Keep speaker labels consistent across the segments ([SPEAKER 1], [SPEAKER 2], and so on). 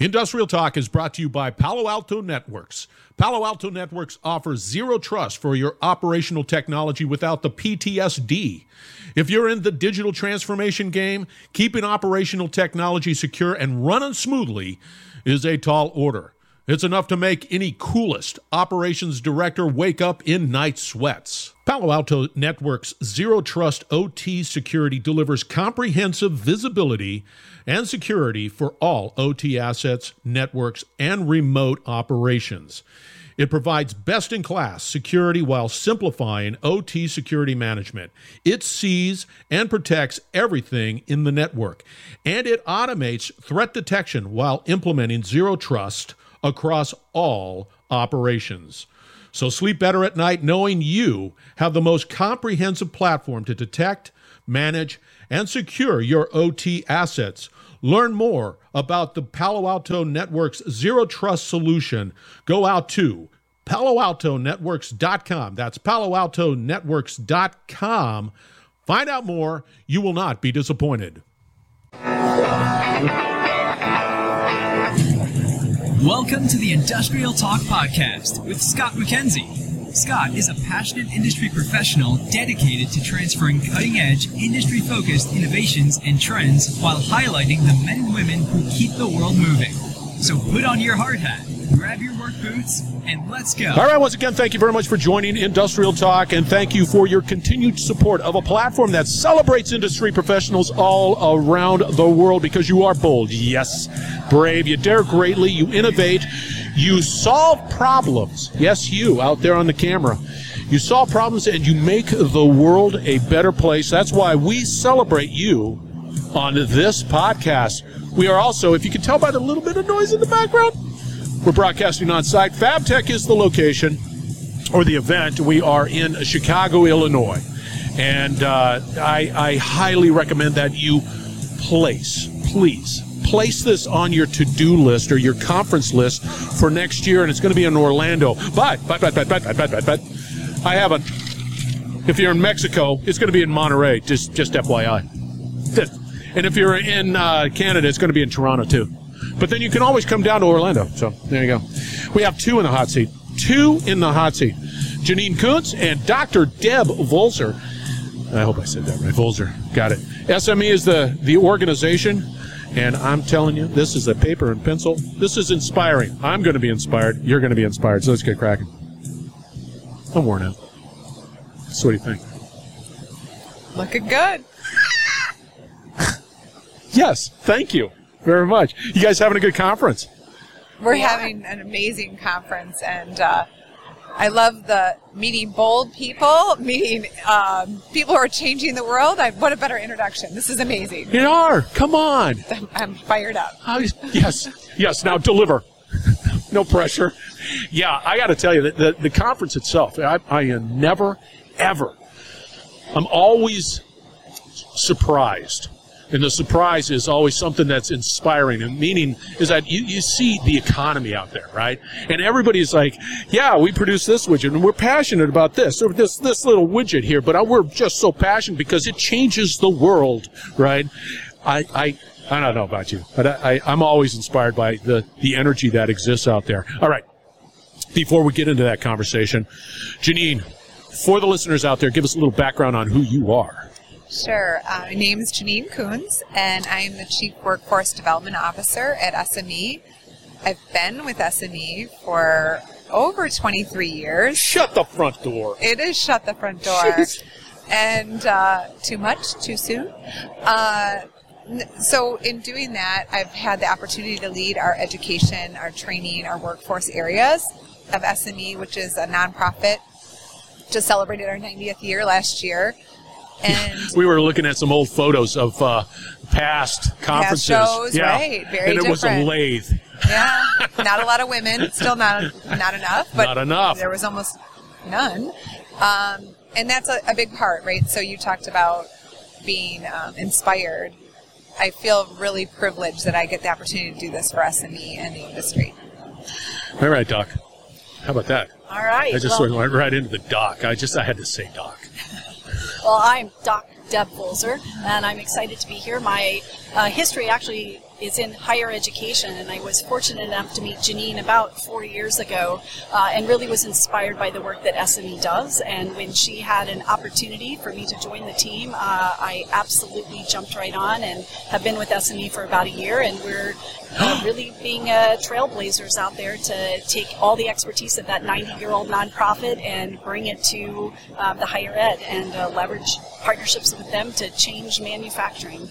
[SPEAKER 1] Industrial Talk is brought to you by Palo Alto Networks. Palo Alto Networks offers zero trust for your operational technology without the PTSD. If you're in the digital transformation game, keeping operational technology secure and running smoothly is a tall order. It's enough to make any coolest operations director wake up in night sweats. Palo Alto Network's Zero Trust OT security delivers comprehensive visibility and security for all OT assets, networks, and remote operations. It provides best in class security while simplifying OT security management. It sees and protects everything in the network, and it automates threat detection while implementing zero trust across all operations. So sleep better at night knowing you have the most comprehensive platform to detect, manage, and secure your OT assets. Learn more about the Palo Alto Network's Zero Trust solution. Go out to paloaltonetworks.com. That's paloaltonetworks.com. Find out more. You will not be disappointed.
[SPEAKER 2] Welcome to the Industrial Talk Podcast with Scott MacKenzie. Scott is a passionate industry professional dedicated to transferring cutting edge, industry focused innovations and trends while highlighting the men and women who keep the world moving. So put on your hard hat, grab your work boots, and let's go.
[SPEAKER 1] All right, once again, thank you very much for joining Industrial Talk, and thank you for your continued support of a platform that celebrates industry professionals all around the world because you are bold, yes, brave, you dare greatly, you innovate, you solve problems. Yes, you out there on the camera. You solve problems and you make the world a better place. That's why we celebrate you on this podcast. We are also, if you can tell by the little bit of noise in the background, we're broadcasting on site. FabTech is the location or the event. We are in Chicago, Illinois. And uh, I, I highly recommend that you place, please, place this on your to-do list or your conference list for next year, and it's going to be in Orlando. But, but, but, but, but, but, but, but, I have a. If you're in Mexico, it's going to be in Monterrey. Just, just FYI. And if you're in uh, Canada, it's going to be in Toronto too. But then you can always come down to Orlando. So there you go. We have two in the hot seat. Two in the hot seat. Jeannine Kunz and Dr. Deb Volzer. I hope I said that right. Volzer. Got it. SME is the, the organization. And I'm telling you, this is a paper and pencil. This is inspiring. I'm going to be inspired. You're going to be inspired. So let's get cracking. I'm worn out. So what do you think?
[SPEAKER 3] Looking good.
[SPEAKER 1] yes. Thank you very much. You guys having a good conference?
[SPEAKER 3] We're having an amazing conference, and uh, I love the meeting bold people, meeting um, people who are changing the world. I, what a better introduction! This is amazing.
[SPEAKER 1] You are. Come on.
[SPEAKER 3] I'm, I'm fired up.
[SPEAKER 1] Uh, yes, yes. Now deliver. no pressure. Yeah, I got to tell you that the, the conference itself, I, I am never, ever. I'm always surprised and the surprise is always something that's inspiring and meaning is that you, you see the economy out there, right? And everybody's like, yeah, we produce this widget and we're passionate about this or this, this little widget here, but we're just so passionate because it changes the world, right? I, I, I don't know about you, but I, I, am always inspired by the, the energy that exists out there. All right. Before we get into that conversation, Jeannine, for the listeners out there, give us a little background on who you are.
[SPEAKER 3] Sure. Uh, my name is Jeannine Kunz, and I'm the Chief Workforce Development Officer at SME. I've been with SME for over 23 years.
[SPEAKER 1] Shut the front door.
[SPEAKER 3] It is shut the front door. Jeez. And uh, too much, too soon. Uh, so in doing that, I've had the opportunity to lead our education, our training, our workforce areas of SME, which is a nonprofit. Just celebrated our 90th year last year. And
[SPEAKER 1] we were looking at some old photos of uh, past conferences.
[SPEAKER 3] Past shows,
[SPEAKER 1] yeah.
[SPEAKER 3] right? Very
[SPEAKER 1] and it
[SPEAKER 3] different.
[SPEAKER 1] was a lathe.
[SPEAKER 3] Yeah, not a lot of women. Still not not enough. But
[SPEAKER 1] not enough.
[SPEAKER 3] There was almost none, um, and that's a, a, big part, right? So you talked about being um, inspired. I feel really privileged that I get the opportunity to do this for SME and the industry.
[SPEAKER 1] All right, Doc. How about that?
[SPEAKER 4] All right.
[SPEAKER 1] I just well, went right into the doc. I just I had to say doc.
[SPEAKER 4] Well, I'm Dr. Deb Volzer, and I'm excited to be here. My uh, history actually is in higher education, and I was fortunate enough to meet Jeannine about four years ago, uh, and really was inspired by the work that SME does. And when she had an opportunity for me to join the team, uh, I absolutely jumped right on and have been with SME for about a year, and we're uh, really being uh, trailblazers out there to take all the expertise of that 90-year-old nonprofit and bring it to uh, the higher ed and uh, leverage partnerships with them to change manufacturing.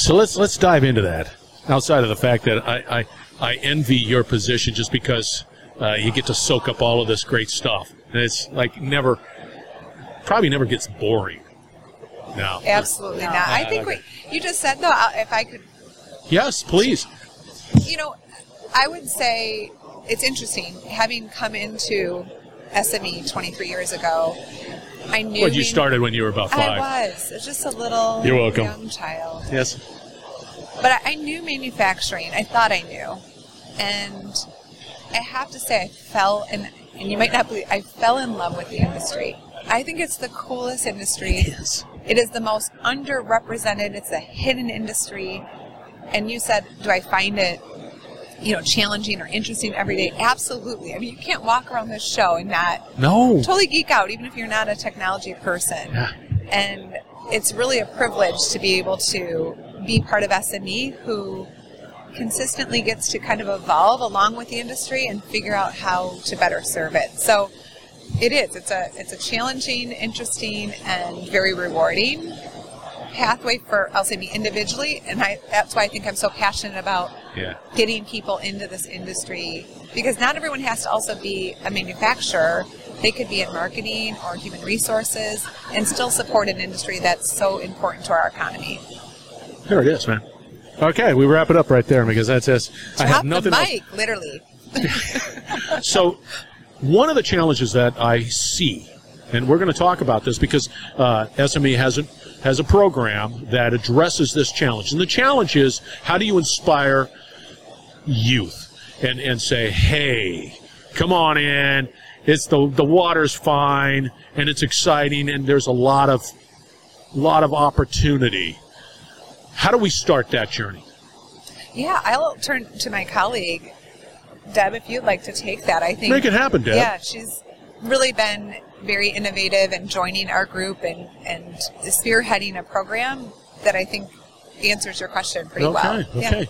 [SPEAKER 1] So let's let's dive into that. Outside of the fact that I I, I envy your position just because uh, you get to soak up all of this great stuff. And it's like never, probably never gets boring. No.
[SPEAKER 3] Absolutely not. I think what you just said, though, uh, if I could,
[SPEAKER 1] Yes, please.
[SPEAKER 3] you know, I would say it's interesting having come into SME 23 years ago. I knew.
[SPEAKER 1] Well, you started when you were about five.
[SPEAKER 3] I was. I was just a little
[SPEAKER 1] You're welcome.
[SPEAKER 3] young child.
[SPEAKER 1] Yes.
[SPEAKER 3] But I, I knew manufacturing. I thought I knew. And I have to say, I fell in, and you might not believe, I fell in love with the industry. I think it's the coolest industry.
[SPEAKER 1] It is.
[SPEAKER 3] It is the most underrepresented. It's a hidden industry. And you said, do I find it, you know, challenging or interesting every day? Absolutely. I mean, you can't walk around this show and not
[SPEAKER 1] No.
[SPEAKER 3] totally geek out, even if you're not a technology person.
[SPEAKER 1] Yeah.
[SPEAKER 3] And it's really a privilege to be able to be part of SME who consistently gets to kind of evolve along with the industry and figure out how to better serve it. So it is. It's a it's a challenging, interesting, and very rewarding pathway for I'll say me individually, and I that's why I think I'm so passionate about
[SPEAKER 1] Yeah.
[SPEAKER 3] getting people into this industry because not everyone has to also be a manufacturer. They could be in marketing or human resources and still support an industry that's so important to our economy.
[SPEAKER 1] There it is, man. Okay, we wrap it up right there because that's us. I have
[SPEAKER 3] Drop the
[SPEAKER 1] nothing else.
[SPEAKER 3] mic, literally.
[SPEAKER 1] So, one of the challenges that I see, and we're going to talk about this because uh, SME has a, has a program that addresses this challenge. And the challenge is how do you inspire youth and, and say, hey, come on in. It's the, the water's fine and it's exciting and there's a lot of, lot of opportunity. How do we start that journey?
[SPEAKER 3] Yeah, I'll turn to my colleague, Deb, if you'd like to take that. I think
[SPEAKER 1] Make it happen, Deb.
[SPEAKER 3] Yeah, she's really been very innovative and joining our group and, and spearheading a program that I think answers your question pretty
[SPEAKER 1] Okay,
[SPEAKER 3] well.
[SPEAKER 1] okay.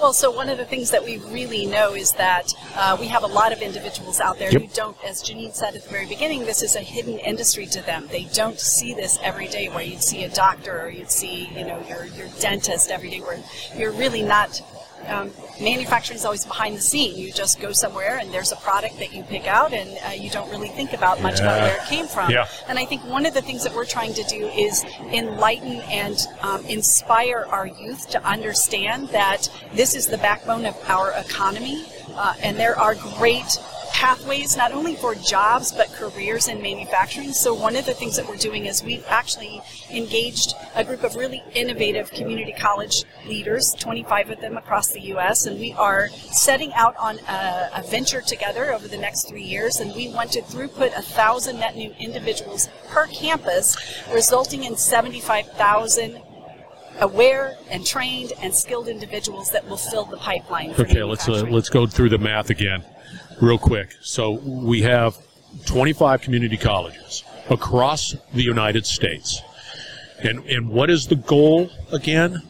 [SPEAKER 4] Well, so one of the things that we really know is that uh, we have a lot of individuals out there
[SPEAKER 1] Yep.
[SPEAKER 4] who don't, as Jeannine said at the very beginning, this is a hidden industry to them. They don't see this every day where you'd see a doctor or you'd see, you know, your, your dentist every day where you're really not. Um, manufacturing is always behind the scene. You just go somewhere and there's a product that you pick out and uh, you don't really think about much about where it came from.
[SPEAKER 1] Yeah.
[SPEAKER 4] And I think one of the things that we're trying to do is enlighten and um, inspire our youth to understand that this is the backbone of our economy, uh, and there are great pathways not only for jobs but careers in manufacturing. So one of the things that we're doing is we've actually engaged a group of really innovative community college leaders, 25 of them across the U.S., and we are setting out on a, a venture together over the next three years, and we want to throughput a thousand net new individuals per campus, resulting in 75,000 aware and trained and skilled individuals that will fill the pipeline. For
[SPEAKER 1] Okay, let's uh, let's go through the math again, real quick. So we have 25 community colleges across the United States, and and what is the goal again?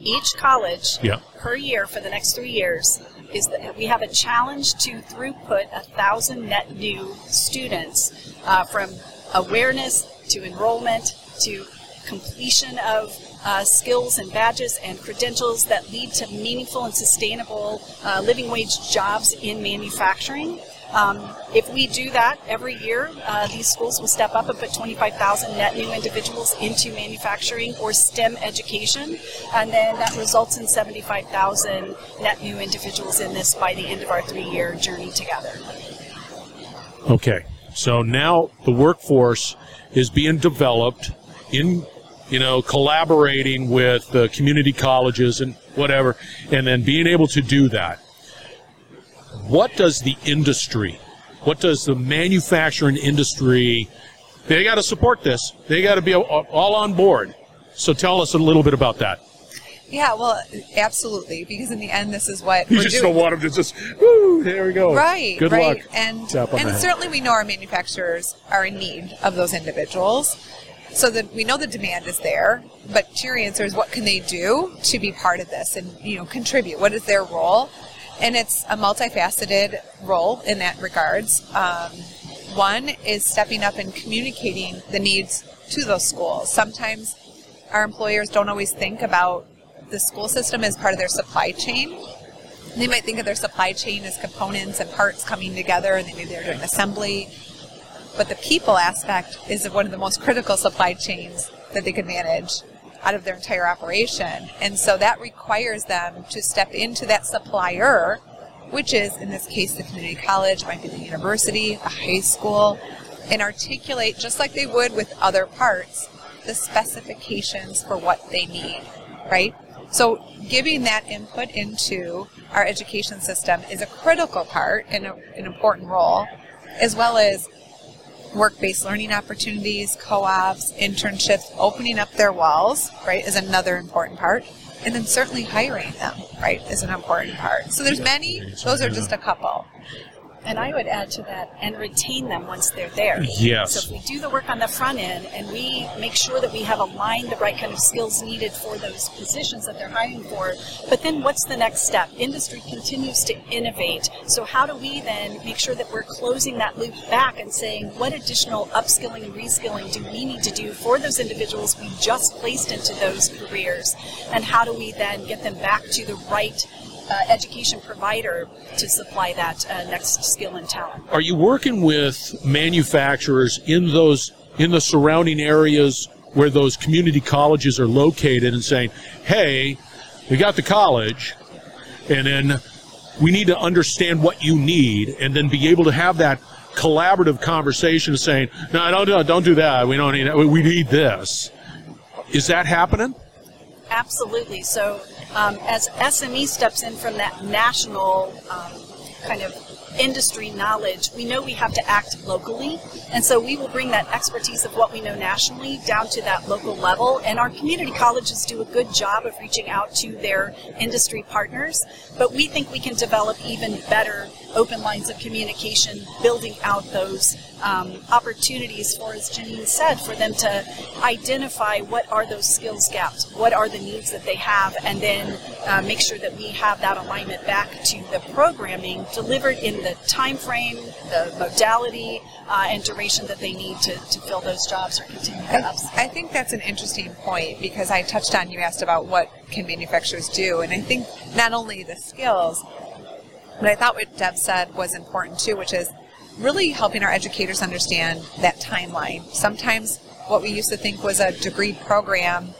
[SPEAKER 4] Each college
[SPEAKER 1] Yeah.
[SPEAKER 4] per year for the next three years is that we have a challenge to throughput a thousand net new students uh, from awareness to enrollment to completion of uh, skills and badges and credentials that lead to meaningful and sustainable uh, living wage jobs in manufacturing. Um, if we do that every year, uh, these schools will step up and put 25,000 net new individuals into manufacturing or STEM education, and then that results in 75,000 net new individuals in this by the end of our three-year journey together.
[SPEAKER 1] Okay, so now the workforce is being developed in, you know, collaborating with the community colleges and whatever, and then being able to do that. What does the industry, what does the manufacturing industry, they got to support this. They got to be all on board. So tell us a little bit about that.
[SPEAKER 3] Yeah, well, absolutely, because in the end, this is what
[SPEAKER 1] You
[SPEAKER 3] we're
[SPEAKER 1] just
[SPEAKER 3] doing.
[SPEAKER 1] don't want them to just, woo, there we go.
[SPEAKER 3] Right,
[SPEAKER 1] Good
[SPEAKER 3] right.
[SPEAKER 1] luck.
[SPEAKER 3] And and certainly we know our manufacturers are in need of those individuals. So that we know the demand is there, but to your answer is what can they do to be part of this and you know contribute? What is their role? And it's a multifaceted role in that regards. Um, one is stepping up and communicating the needs to those schools. Sometimes our employers don't always think about the school system as part of their supply chain. They might think of their supply chain as components and parts coming together, and maybe they're doing assembly. But the people aspect is one of the most critical supply chains that they could manage out of their entire operation. And so that requires them to step into that supplier, which is, in this case, the community college, might be the university, the high school, and articulate, just like they would with other parts, the specifications for what they need, right? So giving that input into our education system is a critical part and a, an important role, as well as work-based learning opportunities, co-ops, internships, opening up their walls, right, is another important part. And then certainly hiring them, right, is an important part. So there's many, those are just a couple.
[SPEAKER 4] And I would add to that, and retain them once they're there.
[SPEAKER 1] Yes.
[SPEAKER 4] So if we do the work on the front end and we make sure that we have aligned the right kind of skills needed for those positions that they're hiring for, but then what's the next step? Industry continues to innovate. So how do we then make sure that we're closing that loop back and saying what additional upskilling and reskilling do we need to do for those individuals we just placed into those careers? And how do we then get them back to the right uh, education provider to supply that uh, next skill and talent.
[SPEAKER 1] Are you working with manufacturers in those in the surrounding areas where those community colleges are located and saying, "Hey, we got the college, and then we need to understand what you need, and then be able to have that collaborative conversation, saying, no, don't do don't do that. We don't need that. We need this." Is that happening?
[SPEAKER 4] Absolutely. So, um, as SME steps in from that national um, kind of industry knowledge, we know we have to act locally. And so we will bring that expertise of what we know nationally down to that local level. And our community colleges do a good job of reaching out to their industry partners. But we think we can develop even better open lines of communication, building out those um, opportunities for, as Jeannine said, for them to identify what are those skills gaps, what are the needs that they have, and then uh, make sure that we have that alignment back to the programming delivered in the time frame, the modality, uh, and duration that they need to, to fill those jobs or continue
[SPEAKER 3] I,
[SPEAKER 4] jobs.
[SPEAKER 3] I think that's an interesting point because I touched on you asked about what can manufacturers do, and I think not only the skills, but I thought what Deb said was important too, which is really helping our educators understand that timeline. Sometimes what we used to think was a degree program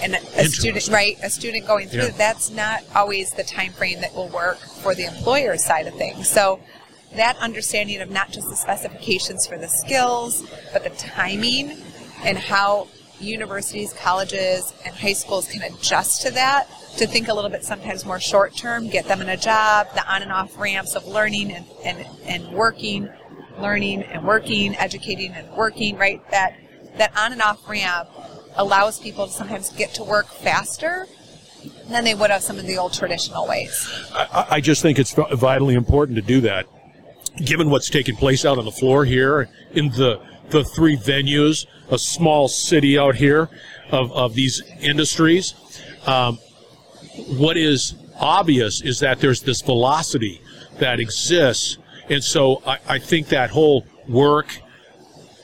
[SPEAKER 3] and a, student right a student going through
[SPEAKER 1] Yeah.
[SPEAKER 3] that's not always the time frame that will work for the employer side of things so that understanding of not just the specifications for the skills but the timing and how universities colleges and high schools can adjust to that to think a little bit sometimes more short term get them in a job the on and off ramps of learning and, and, and working learning and working educating and working right that that on and off ramp allows people to sometimes get to work faster than they would have some of the old traditional ways.
[SPEAKER 1] I, I just think it's vitally important to do that, given what's taking place out on the floor here in the the three venues, a small city out here of, of these industries. Um, what is obvious is that there's this velocity that exists, and so I, I think that whole work,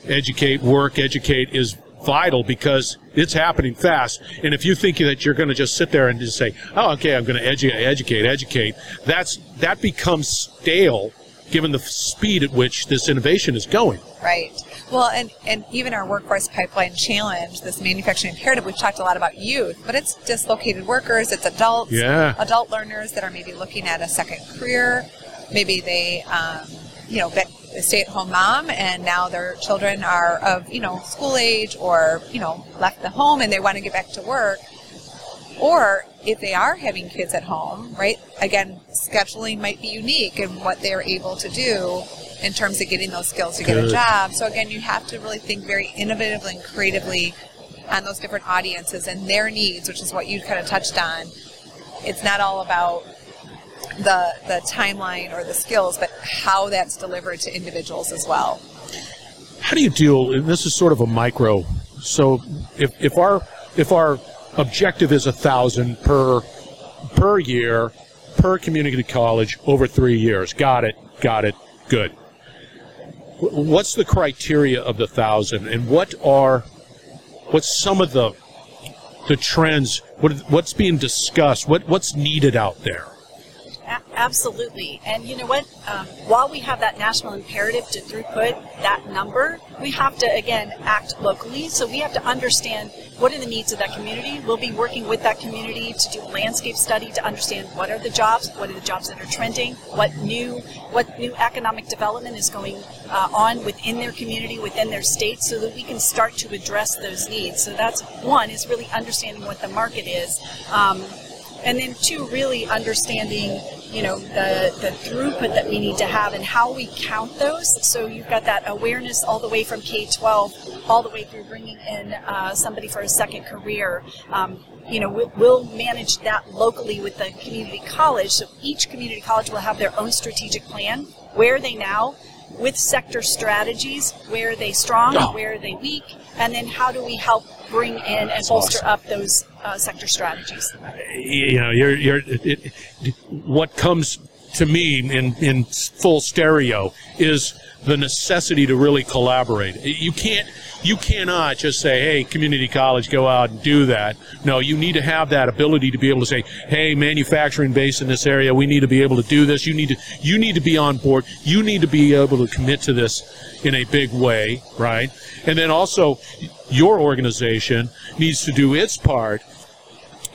[SPEAKER 1] educate, work, educate is vital because it's happening fast. And if you think that you're going to just sit there and just say, "Oh, okay, I'm going to educate, educate, educate," that's that becomes stale given the speed at which this innovation is going.
[SPEAKER 3] Right. Well, and, and even our workforce pipeline challenge, this manufacturing imperative, we've talked a lot about youth, but it's dislocated workers, it's adults,
[SPEAKER 1] Yeah.
[SPEAKER 3] adult learners that are maybe looking at a second career. Maybe they, um, you know, been a stay-at-home mom, and now their children are of you know school age or you know left the home and they want to get back to work. Or if they are having kids at home, right? Again, scheduling might be unique in what they're able to do in terms of getting those skills to get a job. So again, you have to really think very innovatively and creatively on those different audiences and their needs, which is what you kind of touched on. It's not all about the the timeline or the skills, but how that's delivered to individuals as well.
[SPEAKER 1] How do you deal? And this is sort of a micro. So if if our if our objective is a thousand per per year per community college over three years, got it, got it, good. What's the criteria of the thousand, and what are what's some of the the trends? What what's being discussed? What what's needed out there?
[SPEAKER 4] Absolutely. And you know what? Um, while we have that national imperative to throughput that number, we have to, again, act locally. So we have to understand what are the needs of that community. We'll be working with that community to do a landscape study to understand what are the jobs, what are the jobs that are trending, what new, what new economic development is going uh, on within their community, within their state, so that we can start to address those needs. So that's one is really understanding what the market is. Um, and then two, really understanding, you know, the, the throughput that we need to have and how we count those. So you've got that awareness all the way from K-12 all the way through bringing in uh, somebody for a second career. Um, you know, we'll, we'll manage that locally with the community college. So each community college will have their own strategic plan. Where are they now? With sector strategies, where are they strong,
[SPEAKER 1] Oh.
[SPEAKER 4] where are they weak, and then how do we help bring in and bolster
[SPEAKER 1] awesome.
[SPEAKER 4] up those uh, sector strategies?
[SPEAKER 1] you know, you're, you're, it, it, what comes to me in, in full stereo is the necessity to really collaborate. You can't, you cannot just say, hey, community college, go out and do that. No, you need to have that ability to be able to say, hey, manufacturing base in this area, we need to be able to do this. You need to, you need to be on board. You need to be able to commit to this in a big way, right? And then also, your organization needs to do its part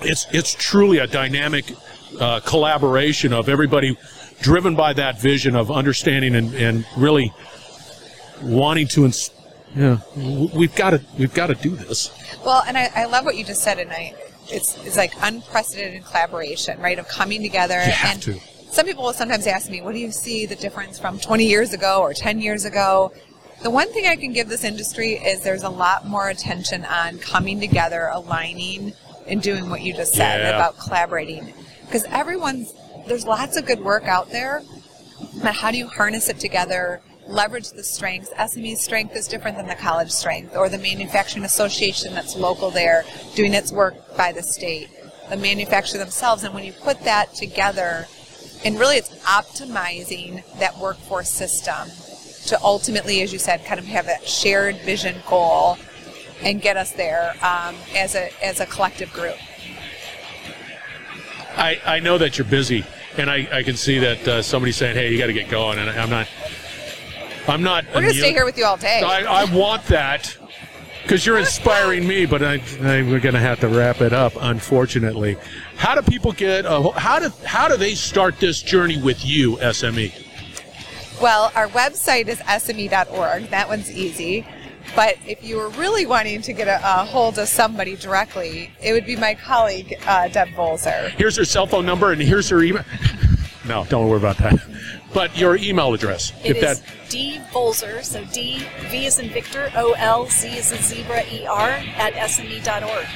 [SPEAKER 1] it's it's truly a dynamic uh, collaboration of everybody driven by that vision of understanding and, and really wanting to ins- yeah we've got to we've got to do this
[SPEAKER 3] Well, and I, I love what you just said, and I it's it's like unprecedented collaboration, right? Of coming together.
[SPEAKER 1] You have
[SPEAKER 3] and
[SPEAKER 1] to.
[SPEAKER 3] Some people will sometimes ask me, "What do you see the difference from 20 years ago or 10 years ago?" The one thing I can give this industry is there's a lot more attention on coming together, aligning, and doing what you just said
[SPEAKER 1] Yeah.
[SPEAKER 3] about collaborating. Because everyone's there's lots of good work out there, but how do you harness it together? Leverage the strengths. SME's strength is different than the college strength, or the manufacturing association that's local there doing its work by the state, the manufacturer themselves. And when you put that together, and really it's optimizing that workforce system to ultimately, as you said, kind of have that shared vision goal and get us there um, as a as a collective group.
[SPEAKER 1] I, I know that you're busy and I, I can see that uh, somebody's saying hey you got to get going and I'm not I'm not
[SPEAKER 3] We're gonna stay here with you all day.
[SPEAKER 1] I, I want that because you're inspiring me, but I, I, we're going to have to wrap it up, unfortunately. How do people get? A, how do how do they start this journey with you? SME?
[SPEAKER 3] Well, our website is sme.org. That one's easy. But if you were really wanting to get a, a hold of somebody directly, it would be my colleague, uh, Deb Volzer.
[SPEAKER 1] Here's her cell phone number, and here's her email. No, don't worry about that. But your email address,
[SPEAKER 4] It
[SPEAKER 1] if
[SPEAKER 4] is
[SPEAKER 1] that
[SPEAKER 4] D Volzer, so D V is in Victor, O L Z is in Zebra, E R at sme.org.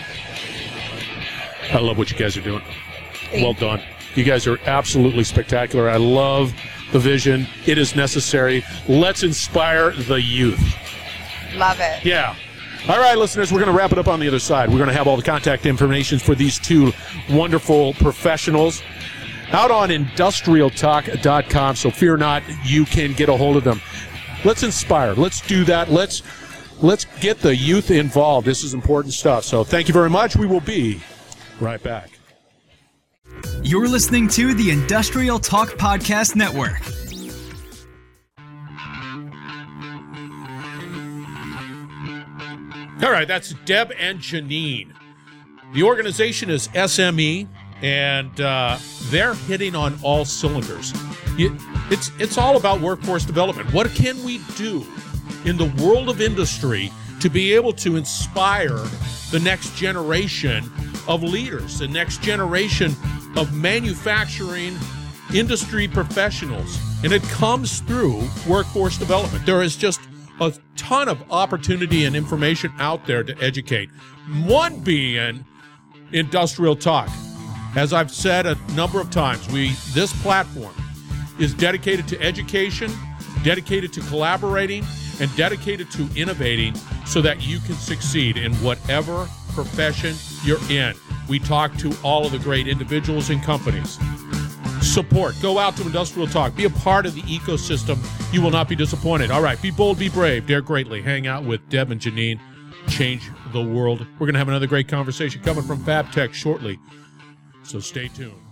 [SPEAKER 1] I love what you guys are doing. Well done. You guys are absolutely spectacular. I love the vision. It is necessary. Let's inspire the youth.
[SPEAKER 3] Love it.
[SPEAKER 1] Yeah. All right, listeners, we're going to wrap it up on the other side. We're going to have all the contact information for these two wonderful professionals out on industrialtalk.com. So fear not, you can get a hold of them. Let's inspire. Let's do that. Let's let's get the youth involved. This is important stuff. So thank you very much. We will be right back.
[SPEAKER 2] You're listening to the Industrial Talk Podcast Network.
[SPEAKER 1] All right, that's Deb and Jeannine. The organization is SME, and uh, they're hitting on all cylinders. It's it's all about workforce development. What can we do in the world of industry to be able to inspire the next generation of leaders, the next generation of manufacturing industry professionals? And it comes through workforce development. There is just a ton of opportunity and information out there to educate. One being Industrial Talk. As I've said a number of times, we this platform is dedicated to education, dedicated to collaborating, and dedicated to innovating so that you can succeed in whatever profession you're in. We talk to all of the great individuals and companies. Support. Go out to Industrial Talk. Be a part of the ecosystem. You will not be disappointed. All right. Be bold, be brave, dare greatly. Hang out with Deb and Jeannine. Change the world. We're going to have another great conversation coming from FabTech shortly. So stay tuned.